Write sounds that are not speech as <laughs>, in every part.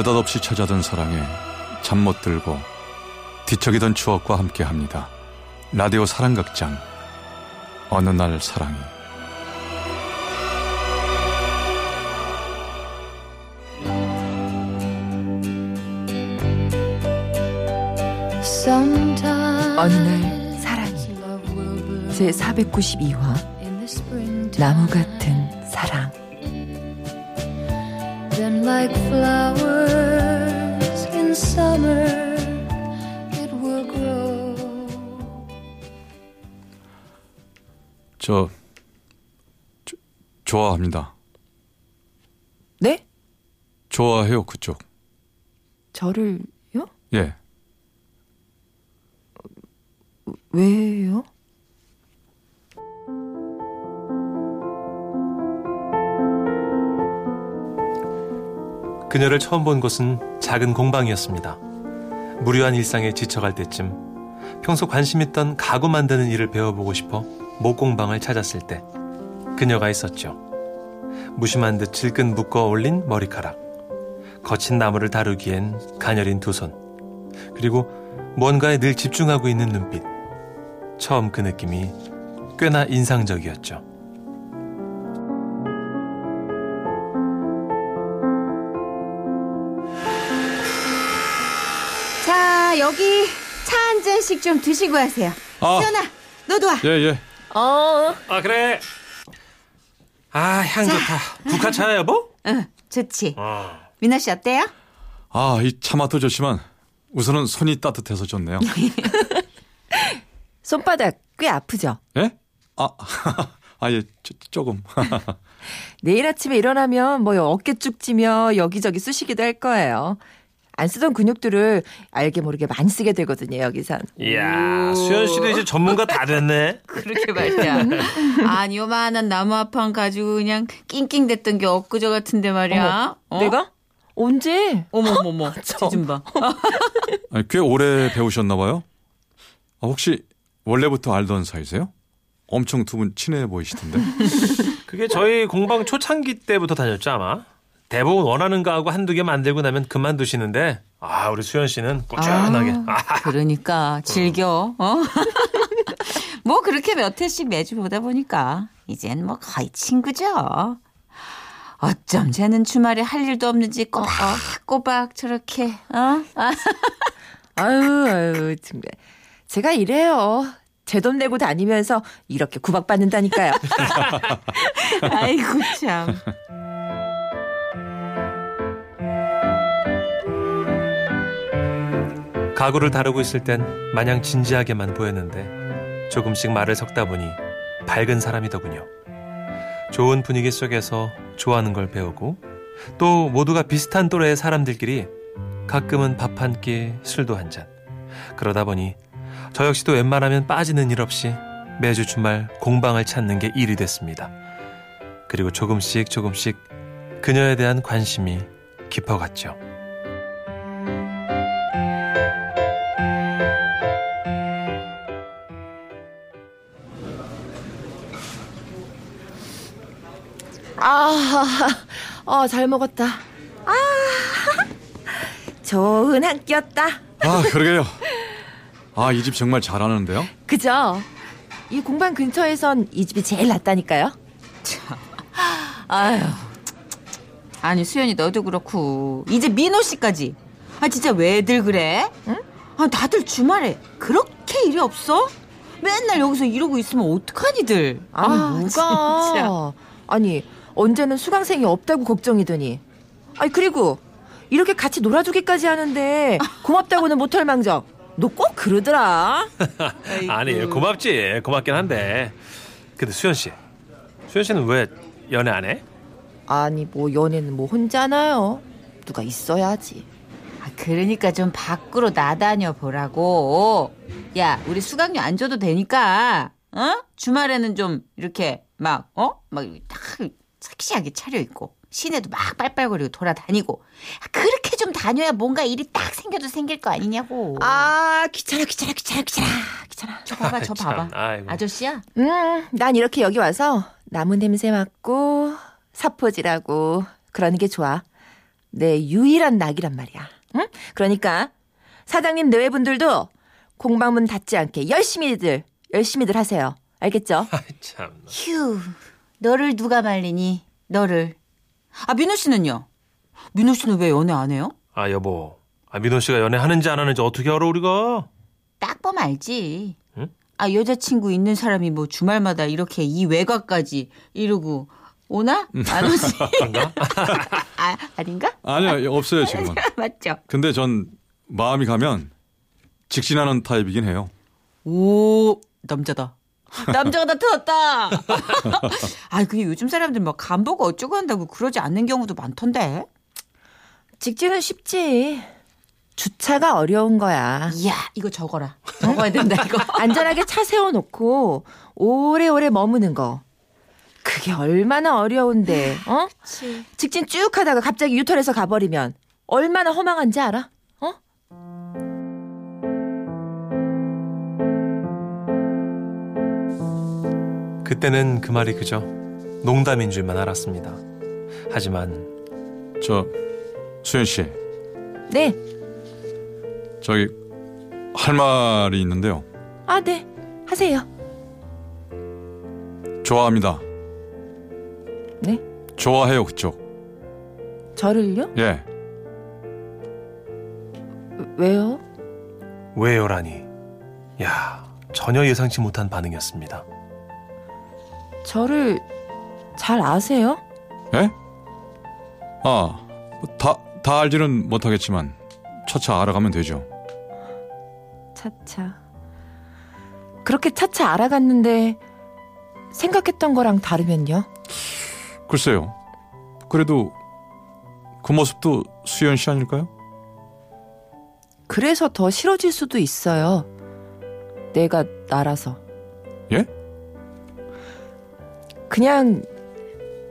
느닷없이 찾아든 사랑에 잠 못 들고 뒤척이던 추억과 함께 합니다. 라디오 사랑극장. 어느 날 사랑이. 어느 날 사랑이. 제 492화 나무 같 Then like flowers in summer it will grow 저, 저 좋아합니다. 네? 좋아해요 그쪽. 저를요? 예. 왜요? 그녀를 처음 본 곳은 작은 공방이었습니다. 무료한 일상에 지쳐갈 때쯤 평소 관심 있던 가구 만드는 일을 배워보고 싶어 목공방을 찾았을 때 그녀가 있었죠. 무심한 듯 질끈 묶어 올린 머리카락, 거친 나무를 다루기엔 가녀린 두 손, 그리고 뭔가에 늘 집중하고 있는 눈빛. 처음 그 느낌이 꽤나 인상적이었죠. 여기 차 한 잔씩 좀 드시고 하세요. 아. 수연아, 너도 와. 예, 예. 어 아 그래. 아향 좋다. 국화차야 여보? 응, 좋지. 어. 민아 씨 어때요? 아, 이 차 맛도 좋지만 우선은 손이 따뜻해서 좋네요. <laughs> 손바닥 꽤 아프죠? 예? 아, <laughs> 아, 예, 조, 조금. <laughs> 내일 아침에 일어나면 뭐 어깨 쭉 찌며 여기저기 쑤시기도 할 거예요. 안 쓰던 근육들을 알게 모르게 많이 쓰게 되거든요, 여기선. 이야 수현 씨도 이제 전문가 다 됐네. <laughs> 그렇게 말이야. 아니, 요만한 나무 합판 가지고 그냥 낑낑댔던 게 엊그저 같은데 말이야. 어? 내가? 언제? 어머머머, <laughs> 쟤좀 봐. <laughs> 아니, 꽤 오래 배우셨나 봐요. 아, 혹시 원래부터 알던 사이세요? 엄청 두 분 친해 보이시던데. 그게 저희 공방 초창기 때부터 다녔죠 아마. 대부분 원하는 거 하고 한두 개 만들고 나면 그만두시는데 아 우리 수현 씨는 꾸준하게 아, <laughs> 그러니까 즐겨. 어? <laughs> 뭐 그렇게 몇 회씩 매주 보다 보니까 이젠 뭐 거의 친구죠. 어쩜 쟤는 주말에 할 일도 없는지 꼬박꼬박 저렇게 어? 아, <laughs> 아유, 아유, 정말. 제가 이래요. 제 돈 내고 다니면서 이렇게 구박받는다니까요. 아이고 참. 가구를 다루고 있을 땐 마냥 진지하게만 보였는데 조금씩 말을 섞다 보니 밝은 사람이더군요. 좋은 분위기 속에서 좋아하는 걸 배우고 또 모두가 비슷한 또래의 사람들끼리 가끔은 밥 한 끼, 술도 한 잔. 그러다 보니 저 역시도 웬만하면 빠지는 일 없이 매주 주말 공방을 찾는 게 일이 됐습니다. 그리고 조금씩 조금씩 그녀에 대한 관심이 깊어갔죠. 아, 어, 잘 먹었다. 아, 좋은 한 끼였다. 아, 그러게요. 아, 이 집 정말 잘하는데요? 그죠? 이 공방 근처에선 이 집이 제일 낫다니까요. 아유. 아니 수연이 너도 그렇고 이제 민호 씨까지. 아 진짜 왜들 그래? 응? 아 다들 주말에 그렇게 일이 없어? 맨날 여기서 이러고 있으면 어떡하니들? 아, 아니, 뭐가? 진짜. 아니, 언제는 수강생이 없다고 걱정이더니. 아니, 그리고 이렇게 같이 놀아주기까지 하는데 고맙다고는 못할 망정. 너 꼭 그러더라. <laughs> 아니 고맙지 고맙긴 한데 근데 수현 씨 수현 씨는 왜 연애 안 해? 아니, 뭐 연애는 뭐 혼자나요? 누가 있어야지. 아, 그러니까 좀 밖으로 나다녀 보라고. 야, 우리 수강료 안 줘도 되니까, 어? 주말에는 좀 이렇게 막, 어? 막 딱 섹시하게 차려입고, 시내도 막 빨빨거리고 돌아다니고. 아, 그렇게 좀 다녀야 뭔가 일이 딱 생겨도 생길 거 아니냐고. 아, 귀찮아, 귀찮아, 귀찮아, 귀찮아, 귀찮아. 저 봐봐, 저 참, 봐봐. 아이고. 아저씨야? 음, 난 이렇게 여기 와서 나무 냄새 맡고 사포질하고 그러는 게 좋아. 내 유일한 낙이란 말이야. 응? 그러니까 사장님 내외분들도 공방문 닫지 않게 열심히들 열심히들 하세요. 알겠죠? <laughs> 아이 참. 휴, 너를 누가 말리니? 너를. 아, 민호 씨는요? 민호 씨는 왜 연애 안 해요? 아 여보. 아 민호 씨가 연애하는지 안 하는지 어떻게 알아 우리가? 딱 보면 알지. 응? 아, 여자친구 있는 사람이 뭐 주말마다 이렇게 이 외곽까지 이러고 오나? 안 오지? <laughs> 아, 아닌가? 아니요, 없어요, 지금은. <laughs> 맞죠? 근데 전 마음이 가면 직진하는 타입이긴 해요. 오, 남자다. 남자가 나타났다. <laughs> 아, 그게 요즘 사람들 막 간보고 어쩌고 한다고 그러지 않는 경우도 많던데. 직진은 쉽지. 주차가 어려운 거야. 이야, 이거 적어라. 적어야 된다, 이거. <laughs> 안전하게 차 세워놓고 오래오래 머무는 거. 그게 얼마나 어려운데, 어? 직진 쭉 하다가 갑자기 유턴해서 가버리면 얼마나 허망한지 알아? 그때는 그 말이 그저 농담인 줄만 알았습니다. 하지만 저, 수현 씨, 네. 저기, 할 말이 있는데요. 아, 네. 하세요. 좋아합니다. 네? 좋아해요, 그쪽. 저를요? 예. 왜요? 왜요라니. 야 전혀 예상치 못한 반응이었습니다. 저를 잘 아세요? 예? 아, 뭐 다, 다 알지는 못하겠지만, 차차 알아가면 되죠. 차차. 그렇게 차차 알아갔는데 생각했던 거랑 다르면요? 글쎄요. 그래도 그 모습도 수현 씨 아닐까요? 그래서 더 싫어질 수도 있어요. 내가 나라서. 예? 그냥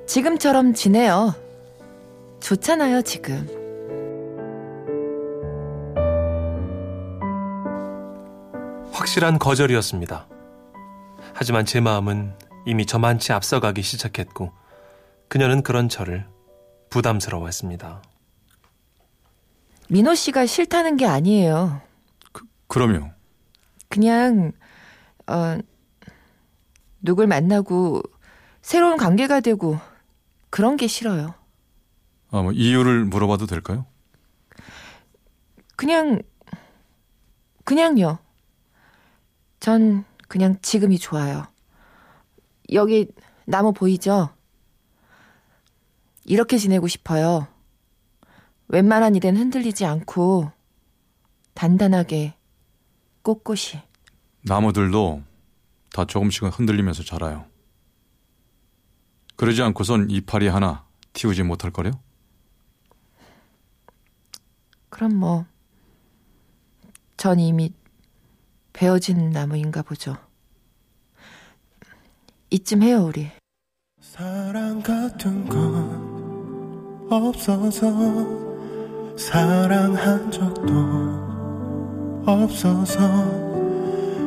지금처럼 지내요. 좋잖아요, 지금. 확실한 거절이었습니다. 하지만 제 마음은 이미 저만치 앞서가기 시작했고 그녀는 그런 저를 부담스러워했습니다. 민호 씨가 싫다는 게 아니에요. 그럼요. 그냥 어 누굴 만나고 새로운 관계가 되고 그런 게 싫어요. 아, 뭐 이유를 물어봐도 될까요? 그냥 그냥요. 전 그냥 지금이 좋아요. 여기 나무 보이죠? 이렇게 지내고 싶어요. 웬만한 일엔 흔들리지 않고 단단하게 꼿꼿이. 나무들도 다 조금씩은 흔들리면서 자라요. 그러지 않고선 이파리 하나 틔우지 못할 거요? 그럼 뭐, 전 이미 베어진 나무인가 보죠. 이쯤 해요, 우리. 사랑 같은 건 없어서 사랑한 적도 없어서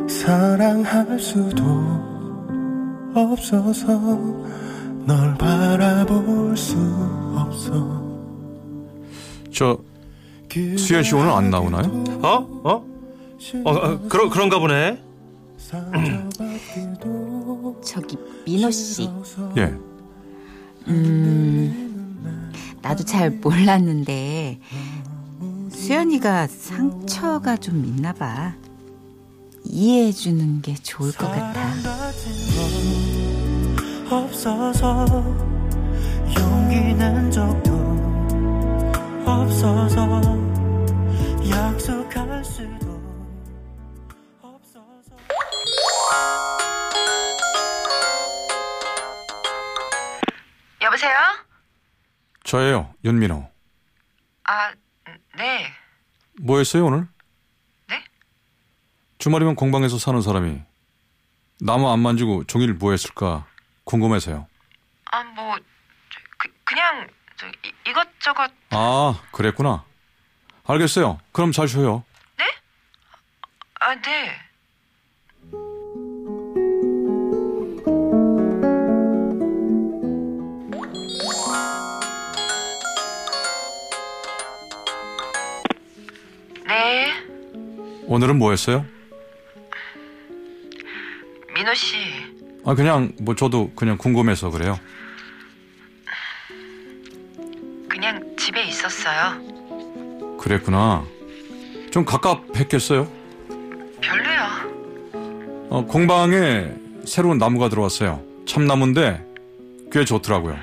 사랑할 수도 없어서 널 바라볼 수 없어 저 수현 씨 오늘 안 나오나요? 어? 어? 어, 어 그러, 그런가 보네. 저기, 민호 씨. 예. 음, 나도 잘 몰랐는데, 수연이가 상처가 좀 있나 봐. 이해해 주는 게 좋을 것 같아. 없어서 용기 낸 적도 없어서 약속할 수도 없어서 여보세요? 저예요, 윤민호. 아, 네. 뭐 했어요, 오늘? 네? 주말이면 공방에서 사는 사람이 나무 안 만지고 종일 뭐 했을까 궁금해서요. 아, 뭐 그, 그냥 저, 이, 이것저것 아, 그랬구나. 알겠어요. 그럼 잘 쉬어요. 네? 아, 네. 네. 오늘은 뭐 했어요? 민호 씨. 아, 그냥 뭐 저도 그냥 궁금해서 그래요. 그냥 집에 있었어요. 그랬구나. 좀 갑갑했겠어요? 별로요. 어, 공방에 새로운 나무가 들어왔어요. 참나무인데 꽤 좋더라고요.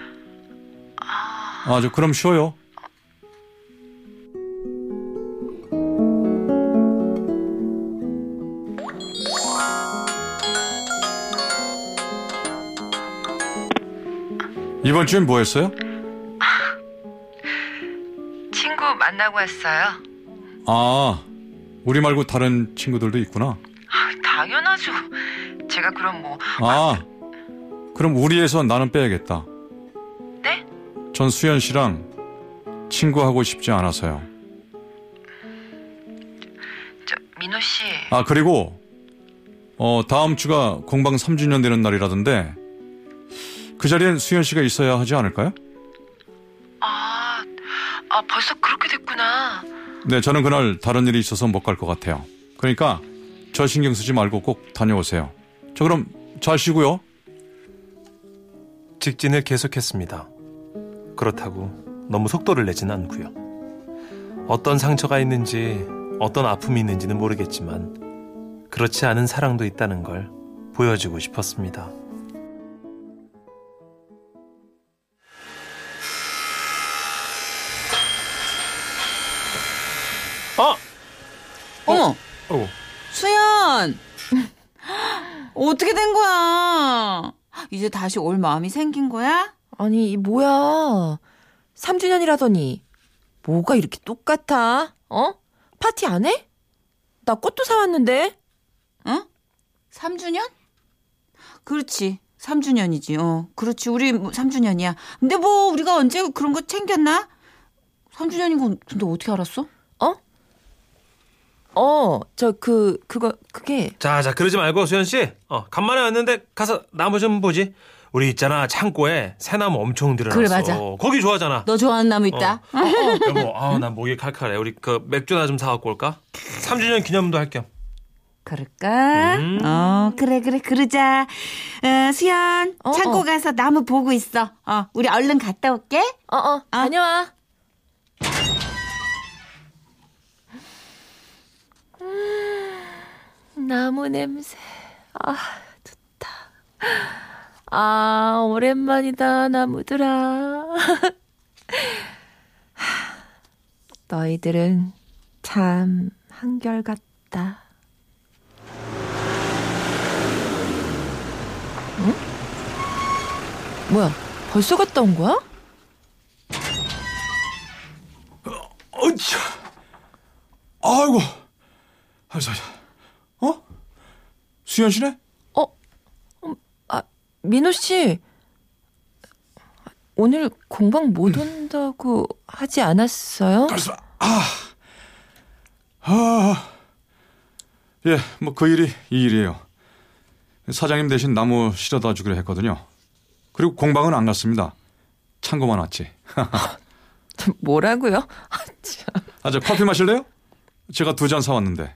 아, 저 그럼 쉬어요. 이번 주엔 뭐 했어요? 친구 만나고 왔어요. 아, 우리 말고 다른 친구들도 있구나. 아, 당연하죠. 제가 그럼 뭐 아, 그럼 우리에서 나는 빼야겠다. 네? 전 수현 씨랑 친구하고 싶지 않아서요. 저 민호 씨, 아, 그리고, 어, 다음 주가 공방 3주년 되는 날이라던데, 그 자리엔 수현 씨가 있어야 하지 않을까요? 아, 아 벌써 그렇게 됐구나. 네, 저는 그날 다른 일이 있어서 못 갈 것 같아요. 그러니까, 저 신경 쓰지 말고 꼭 다녀오세요. 저 그럼 잘 쉬고요. 직진을 계속했습니다. 그렇다고 너무 속도를 내진 않고요. 어떤 상처가 있는지 어떤 아픔이 있는지는 모르겠지만 그렇지 않은 사랑도 있다는 걸 보여주고 싶었습니다. 어떻게 된 거야? 이제 다시 올 마음이 생긴 거야? 아니, 이 뭐야. 3주년이라더니 뭐가 이렇게 똑같아? 어? 파티 안 해? 나 꽃도 사왔는데. 응? 3주년? 그렇지. 3주년이지. 어, 그렇지. 우리 3주년이야. 근데 뭐 우리가 언제 그런 거 챙겼나? 3주년인 건 근데 어떻게 알았어? 어, 저 그 그거 그게 자, 자, 그러지 말고 수현 씨, 어, 간만에 왔는데 가서 나무 좀 보지. 우리 있잖아 창고에 새나무 엄청 들여놨어. 그래, 맞아. 거기 좋아하잖아. 너 좋아하는 나무 있다. 여보, 아, 난 목이 칼칼해. 우리 그 맥주나 좀 사갖고 올까? 3주년 기념도 할 겸. 그럴까? 음. 어, 그래, 그래, 그러자. 어, 수연, 어, 창고 어. 가서 나무 보고 있어. 어, 우리 얼른 갔다 올게. 어, 어, 다녀와. 나무 냄새. 아, 좋다. 아, 오랜만이다, 나무들아. 너희들은 참 한결같다. 응? 뭐야, 벌써 갔다 온 거야? 어차. 아이고. 아이고, 어? 수현 씨네? 어, 음, 아, 민호 씨. 오늘 공방 못 온다고 하지 않았어요? 알았어. 아. 아. 예, 뭐 그 일이 이 일이에요. 사장님 대신 나무 실어다 주기로 했거든요. 그리고 공방은 안 갔습니다. 창고만 왔지. <laughs> 뭐라고요? 아, 참. 아, 저 커피 마실래요? 제가 두 잔 사왔는데.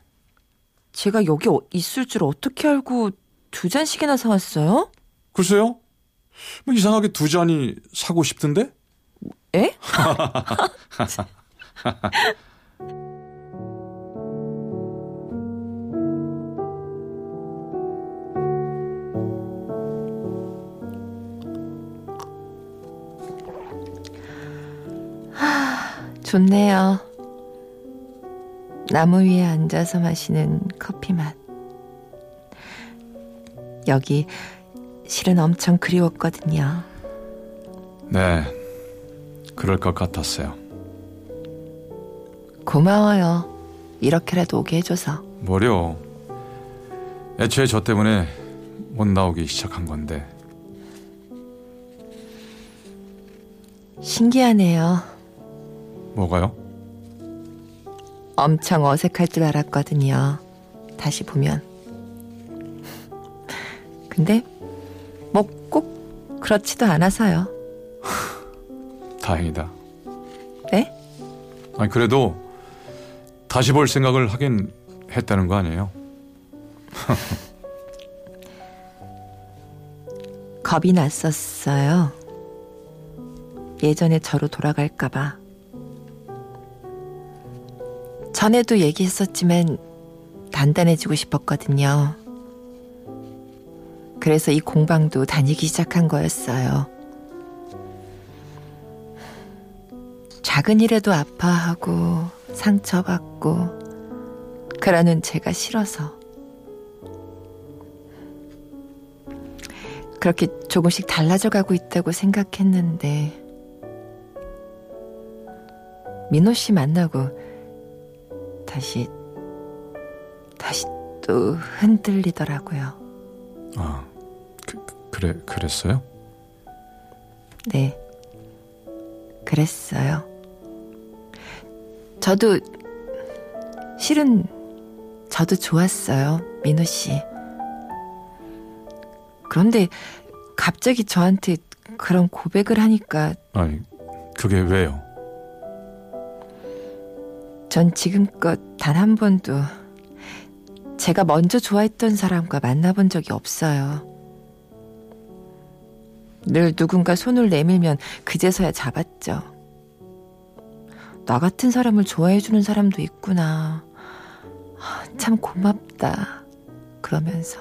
제가 여기 어- 있을 줄 어떻게 알고 두 잔씩이나 사왔어요? 글쎄요. 뭐 이상하게 두 잔이 사고 싶던데? 에? 하, <laughs> 좋네요. 나무 위에 앉아서 마시는 커피 맛. 여기 실은 엄청 그리웠거든요. 네. 그럴 것 같았어요. 고마워요. 이렇게라도 오게 해줘서. 뭐려. 애초에 저 때문에 못 나오기 시작한 건데. 신기하네요. 뭐가요? 엄청 어색할 줄 알았거든요. 다시 보면. 근데 뭐 꼭 그렇지도 않아서요. 다행이다. 네? 아니, 그래도 다시 볼 생각을 하긴 했다는 거 아니에요? <laughs> 겁이 났었어요. 예전에 저로 돌아갈까봐. 전에도 얘기했었지만 단단해지고 싶었거든요. 그래서 이 공방도 다니기 시작한 거였어요. 작은 일에도 아파하고 상처받고 그러는 제가 싫어서 그렇게 조금씩 달라져 가고 있다고 생각했는데 민호 씨 만나고 다시 다시 또 흔들리더라고요. 아, 그, 그래 그랬어요? 네. 그랬어요. 저도 실은 저도 좋았어요. 민호 씨. 그런데 갑자기 저한테 그런 고백을 하니까 아니 그게 왜요? 전 지금껏 단 한 번도 제가 먼저 좋아했던 사람과 만나본 적이 없어요. 늘 누군가 손을 내밀면 그제서야 잡았죠. 나 같은 사람을 좋아해주는 사람도 있구나. 아, 참 고맙다. 그러면서.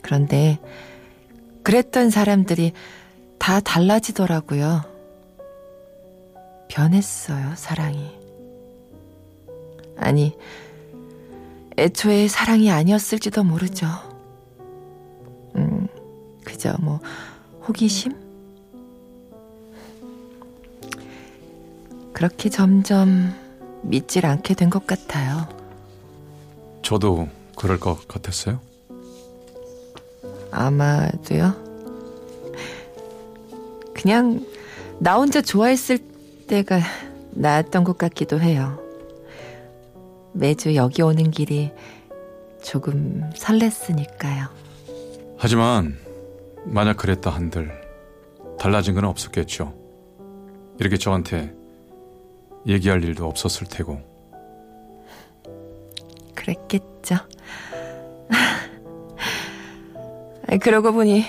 그런데 그랬던 사람들이 다 달라지더라고요. 변했어요, 사랑이. 아니, 애초에 사랑이 아니었을지도 모르죠. 음, 그저 뭐, 호기심? 그렇게 점점 믿질 않게 된 것 같아요. 저도 그럴 것 같았어요. 아마도요. 그냥 나 혼자 좋아했을 때가 나았던 것 같기도 해요. 매주 여기 오는 길이 조금 설렜으니까요. 하지만 만약 그랬다 한들 달라진 건 없었겠죠. 이렇게 저한테 얘기할 일도 없었을 테고. 그랬겠죠. <laughs> 그러고 보니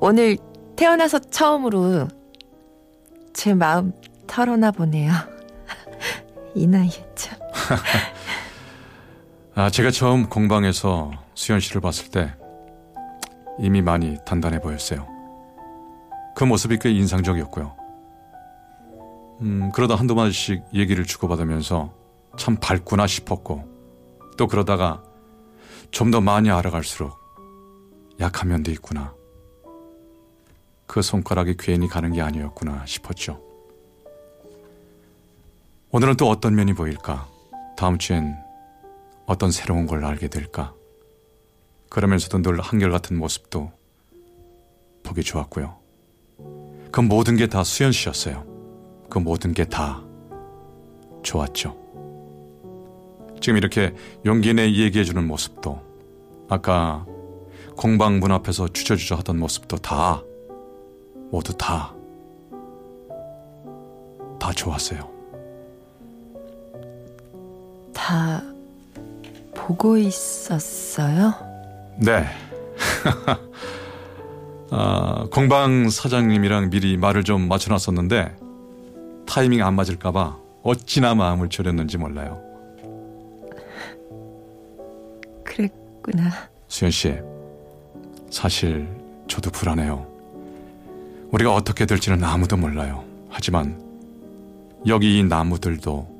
오늘 태어나서 처음으로 제 마음 털어나 보네요. <laughs> 이 나이에 참. <laughs> 아, 제가 처음 공방에서 수현 씨를 봤을 때 이미 많이 단단해 보였어요. 그 모습이 꽤 인상적이었고요. 음, 그러다 한두 마디씩 얘기를 주고받으면서 참 밝구나 싶었고 또 그러다가 좀 더 많이 알아갈수록 약한 면도 있구나. 그 손가락이 괜히 가는 게 아니었구나 싶었죠. 오늘은 또 어떤 면이 보일까? 다음 주엔 어떤 새로운 걸 알게 될까? 그러면서도 늘 한결같은 모습도 보기 좋았고요. 그 모든 게 다 수연 씨였어요. 그 모든 게 다 좋았죠. 지금 이렇게 용기 내 얘기해주는 모습도 아까 공방 문 앞에서 주저주저 하던 모습도 다 모두 다 다 좋았어요. 다 보고 있었어요? 네. <laughs> 아, 공방 사장님이랑 미리 말을 좀 맞춰놨었는데 타이밍 안 맞을까봐 어찌나 마음을 졸였는지 몰라요. 그랬구나. 수현 씨, 사실 저도 불안해요. 우리가 어떻게 될지는 아무도 몰라요. 하지만 여기 이 나무들도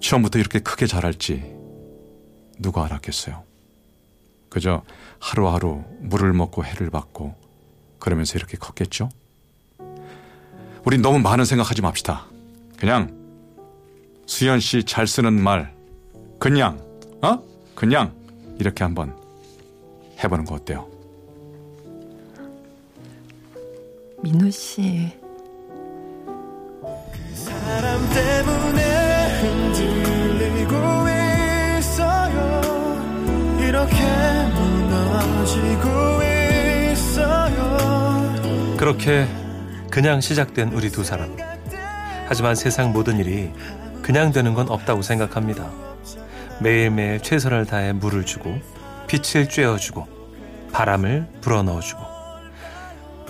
처음부터 이렇게 크게 자랄지 누가 알았겠어요. 그저 하루하루 물을 먹고 해를 받고 그러면서 이렇게 컸겠죠? 우린 너무 많은 생각하지 맙시다. 그냥 수현 씨 잘 쓰는 말 그냥 어? 그냥 이렇게 한번 해보는 거 어때요? 민호 씨. 사람 때문에 흔들리고 있어요 이렇게 무너지고 있어요 그렇게 그냥 시작된 우리 두 사람. 하지만 세상 모든 일이 그냥 되는 건 없다고 생각합니다. 매일매일 최선을 다해 물을 주고 빛을 쬐어주고 바람을 불어넣어주고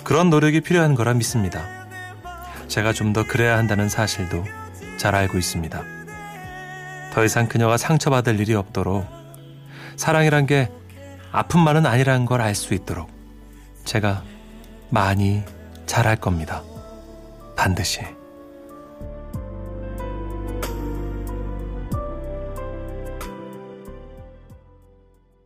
그런 노력이 필요한 거라 믿습니다. 제가 좀 더 그래야 한다는 사실도 잘 알고 있습니다. 더 이상 그녀가 상처받을 일이 없도록 사랑이란 게 아픔만은 아니라는 걸 알 수 있도록 제가 많이 잘할 겁니다. 반드시.